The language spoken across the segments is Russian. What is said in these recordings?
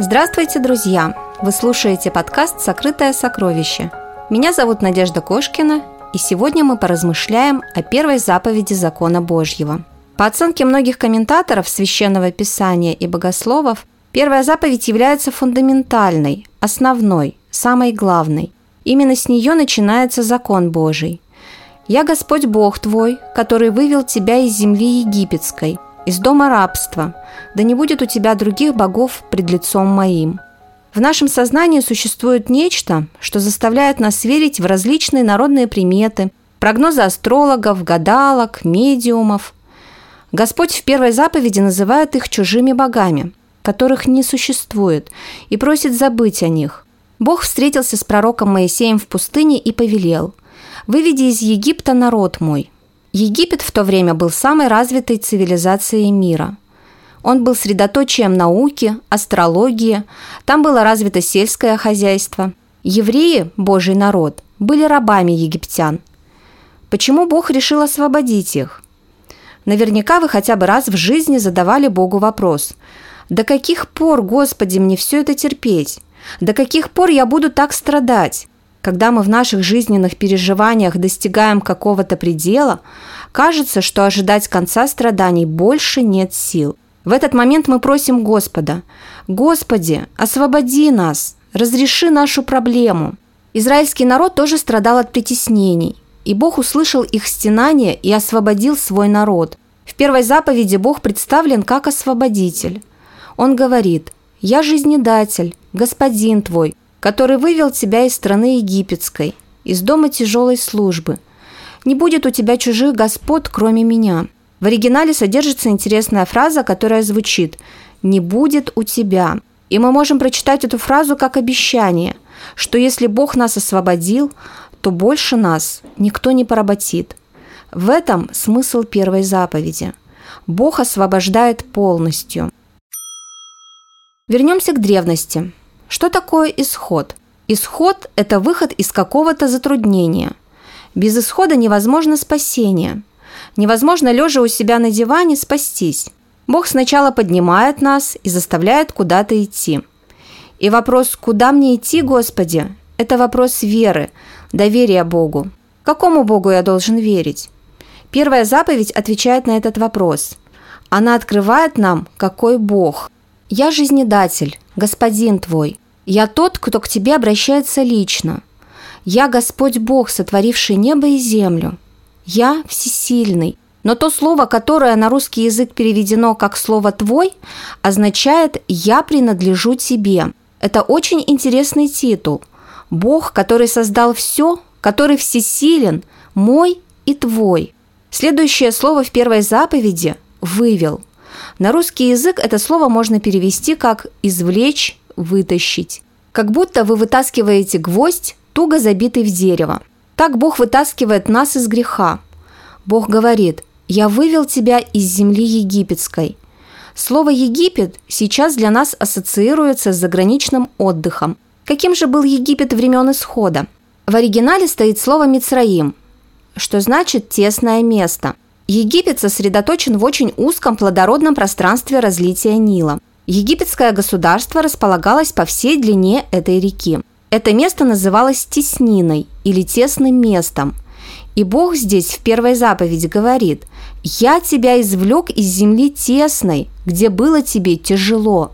Здравствуйте, друзья! Вы слушаете подкаст «Сокрытое сокровище». Меня зовут Надежда Кошкина, и сегодня мы поразмышляем о первой заповеди закона Божьего. По оценке многих комментаторов Священного Писания и богословов, первая заповедь является фундаментальной, основной, самой главной. Именно с нее начинается закон Божий. «Я Господь Бог твой, который вывел тебя из земли египетской, из дома рабства, да не будет у тебя других богов пред лицом моим». В нашем сознании существует нечто, что заставляет нас верить в различные народные приметы, прогнозы астрологов, гадалок, медиумов. Господь в первой заповеди называет их чужими богами, которых не существует, и просит забыть о них. Бог встретился с пророком Моисеем в пустыне и повелел «Выведи из Египта народ мой». Египет в то время был самой развитой цивилизацией мира – он был средоточием науки, астрологии, там было развито сельское хозяйство. Евреи, божий народ, были рабами египтян. Почему Бог решил освободить их? Наверняка вы хотя бы раз в жизни задавали Богу вопрос «До каких пор, Господи, мне все это терпеть? До каких пор я буду так страдать?» Когда мы в наших жизненных переживаниях достигаем какого-то предела, кажется, что ожидать конца страданий больше нет сил – в этот момент мы просим Господа, «Господи, освободи нас, разреши нашу проблему». Израильский народ тоже страдал от притеснений, и Бог услышал их стенание и освободил свой народ. В первой заповеди Бог представлен как освободитель. Он говорит, «Я жизнедатель, господин твой, который вывел тебя из страны египетской, из дома тяжелой службы. Не будет у тебя чужих господ, кроме меня». В оригинале содержится интересная фраза, которая звучит «не будет у тебя». И мы можем прочитать эту фразу как обещание, что если Бог нас освободил, то больше нас никто не поработит. В этом смысл первой заповеди. Бог освобождает полностью. Вернемся к древности. Что такое исход? Исход – это выход из какого-то затруднения. Без исхода невозможно спасение – Невозможно лежа у себя на диване спастись. Бог сначала поднимает нас и заставляет куда-то идти. И вопрос «Куда мне идти, Господи?» – это вопрос веры, доверия Богу. Какому Богу я должен верить? Первая заповедь отвечает на этот вопрос. Она открывает нам, какой Бог. «Я жизнедатель, Господин твой. Я тот, кто к тебе обращается лично. Я Господь Бог, сотворивший небо и землю. «Я всесильный». Но то слово, которое на русский язык переведено как слово «твой», означает «я принадлежу тебе». Это очень интересный титул. Бог, который создал все, который всесилен, мой и твой. Следующее слово в первой заповеди – «вывел». На русский язык это слово можно перевести как «извлечь», «вытащить». Как будто вы вытаскиваете гвоздь, туго забитый в дерево. Так Бог вытаскивает нас из греха. Бог говорит, «Я вывел тебя из земли египетской». Слово «Египет» сейчас для нас ассоциируется с заграничным отдыхом. Каким же был Египет времен Исхода? В оригинале стоит слово «Мицраим», что значит «тесное место». Египет сосредоточен в очень узком плодородном пространстве разлития Нила. Египетское государство располагалось по всей длине этой реки. Это место называлось тесниной или тесным местом. И Бог здесь в первой заповеди говорит, «Я тебя извлек из земли тесной, где было тебе тяжело».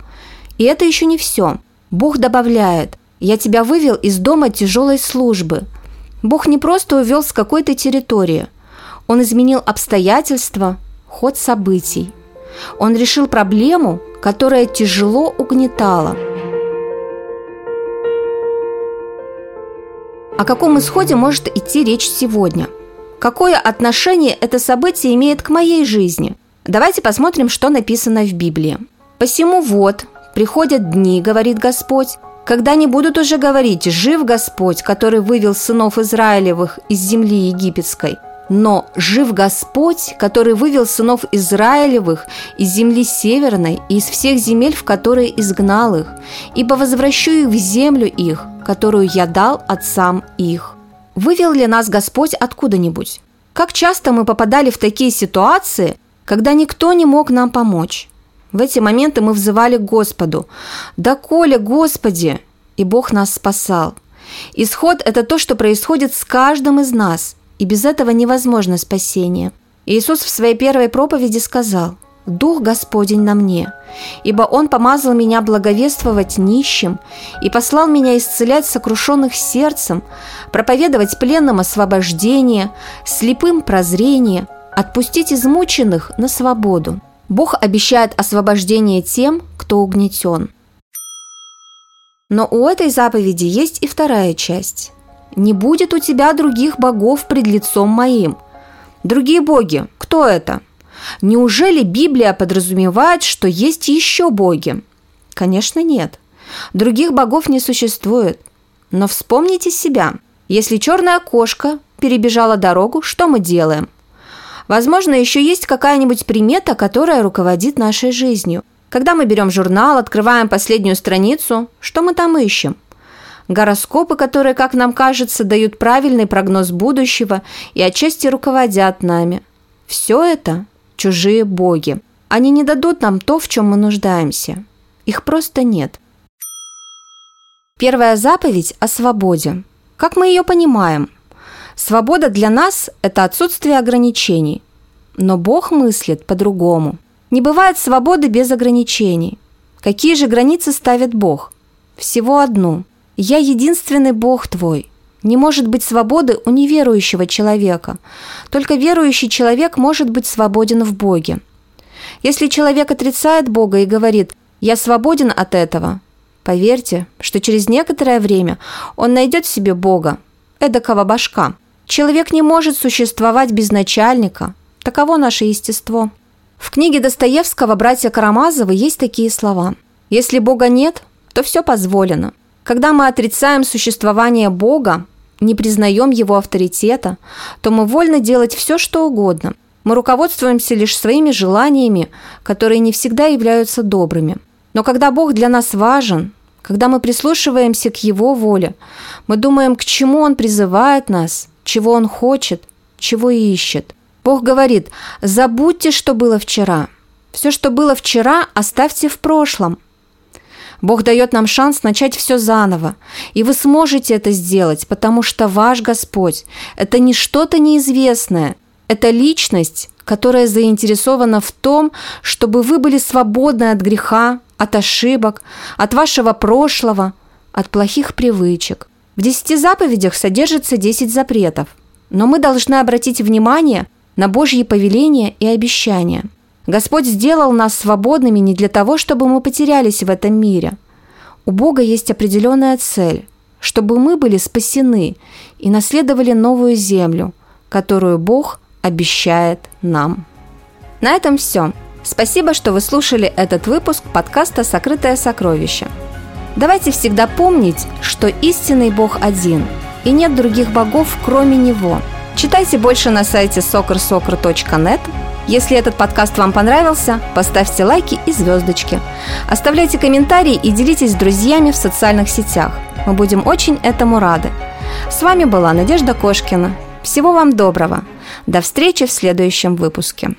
И это еще не все. Бог добавляет, «Я тебя вывел из дома тяжелой службы». Бог не просто увел с какой-то территории. Он изменил обстоятельства, ход событий. Он решил проблему, которая тяжело угнетала – О каком исходе может идти речь сегодня? Какое отношение это событие имеет к моей жизни? Давайте посмотрим, что написано в Библии. «Посему вот, приходят дни, — говорит Господь, — когда не будут уже говорить «Жив Господь, который вывел сынов Израилевых из земли египетской», но жив Господь, который вывел сынов Израилевых из земли северной и из всех земель, в которые изгнал их, ибо возвращу их в землю их, которую я дал отцам их. Вывел ли нас Господь откуда-нибудь? Как часто мы попадали в такие ситуации, когда никто не мог нам помочь? В эти моменты мы взывали к Господу. «Да коли, Господи!» И Бог нас спасал. Исход – это то, что происходит с каждым из нас, и без этого невозможно спасение. Иисус в своей первой проповеди сказал «Дух Господень на мне, ибо Он помазал меня благовествовать нищим и послал меня исцелять сокрушенных сердцем, проповедовать пленным освобождение, слепым прозрение, отпустить измученных на свободу». Бог обещает освобождение тем, кто угнетен. Но у этой заповеди есть и вторая часть. «Не будет у тебя других богов пред лицом моим». Другие боги, кто это? Неужели Библия подразумевает, что есть еще боги? Конечно, нет. Других богов не существует. Но вспомните себя. Если черная кошка перебежала дорогу, что мы делаем? Возможно, еще есть какая-нибудь примета, которая руководит нашей жизнью. Когда мы берем журнал, открываем последнюю страницу, что мы там ищем? Гороскопы, которые, как нам кажется, дают правильный прогноз будущего и отчасти руководят нами. Все это чужие боги. Они не дадут нам то, в чем мы нуждаемся. Их просто нет. Первая заповедь о свободе. Как мы ее понимаем? Свобода для нас – это отсутствие ограничений. Но Бог мыслит по-другому. Не бывает свободы без ограничений. Какие же границы ставит Бог? Всего одну. «Я единственный Бог твой». Не может быть свободы у неверующего человека. Только верующий человек может быть свободен в Боге. Если человек отрицает Бога и говорит «я свободен от этого», поверьте, что через некоторое время он найдет в себе Бога, эдакого башка. Человек не может существовать без начальника. Таково наше естество. В книге Достоевского «Братья Карамазовы» есть такие слова. «Если Бога нет, то все позволено. Когда мы отрицаем существование Бога, не признаем Его авторитета, то мы вольны делать все, что угодно. Мы руководствуемся лишь своими желаниями, которые не всегда являются добрыми. Но когда Бог для нас важен, когда мы прислушиваемся к Его воле, мы думаем, к чему Он призывает нас – чего он хочет, чего ищет. Бог говорит, забудьте, что было вчера. Все, что было вчера, оставьте в прошлом. Бог дает нам шанс начать все заново. И вы сможете это сделать, потому что ваш Господь – это не что-то неизвестное. Это личность, которая заинтересована в том, чтобы вы были свободны от греха, от ошибок, от вашего прошлого, от плохих привычек. В десяти заповедях содержится десять запретов, но мы должны обратить внимание на Божьи повеления и обещания. Господь сделал нас свободными не для того, чтобы мы потерялись в этом мире. У Бога есть определенная цель, чтобы мы были спасены и наследовали новую землю, которую Бог обещает нам. На этом все. Спасибо, что вы слушали этот выпуск подкаста «Сокрытое сокровище». Давайте всегда помнить, что истинный Бог один, и нет других богов, кроме Него. Читайте больше на сайте soccer.soccer.net. Если этот подкаст вам понравился, поставьте лайки и звездочки. Оставляйте комментарии и делитесь с друзьями в социальных сетях. Мы будем очень этому рады. С вами была Надежда Кошкина. Всего вам доброго. До встречи в следующем выпуске.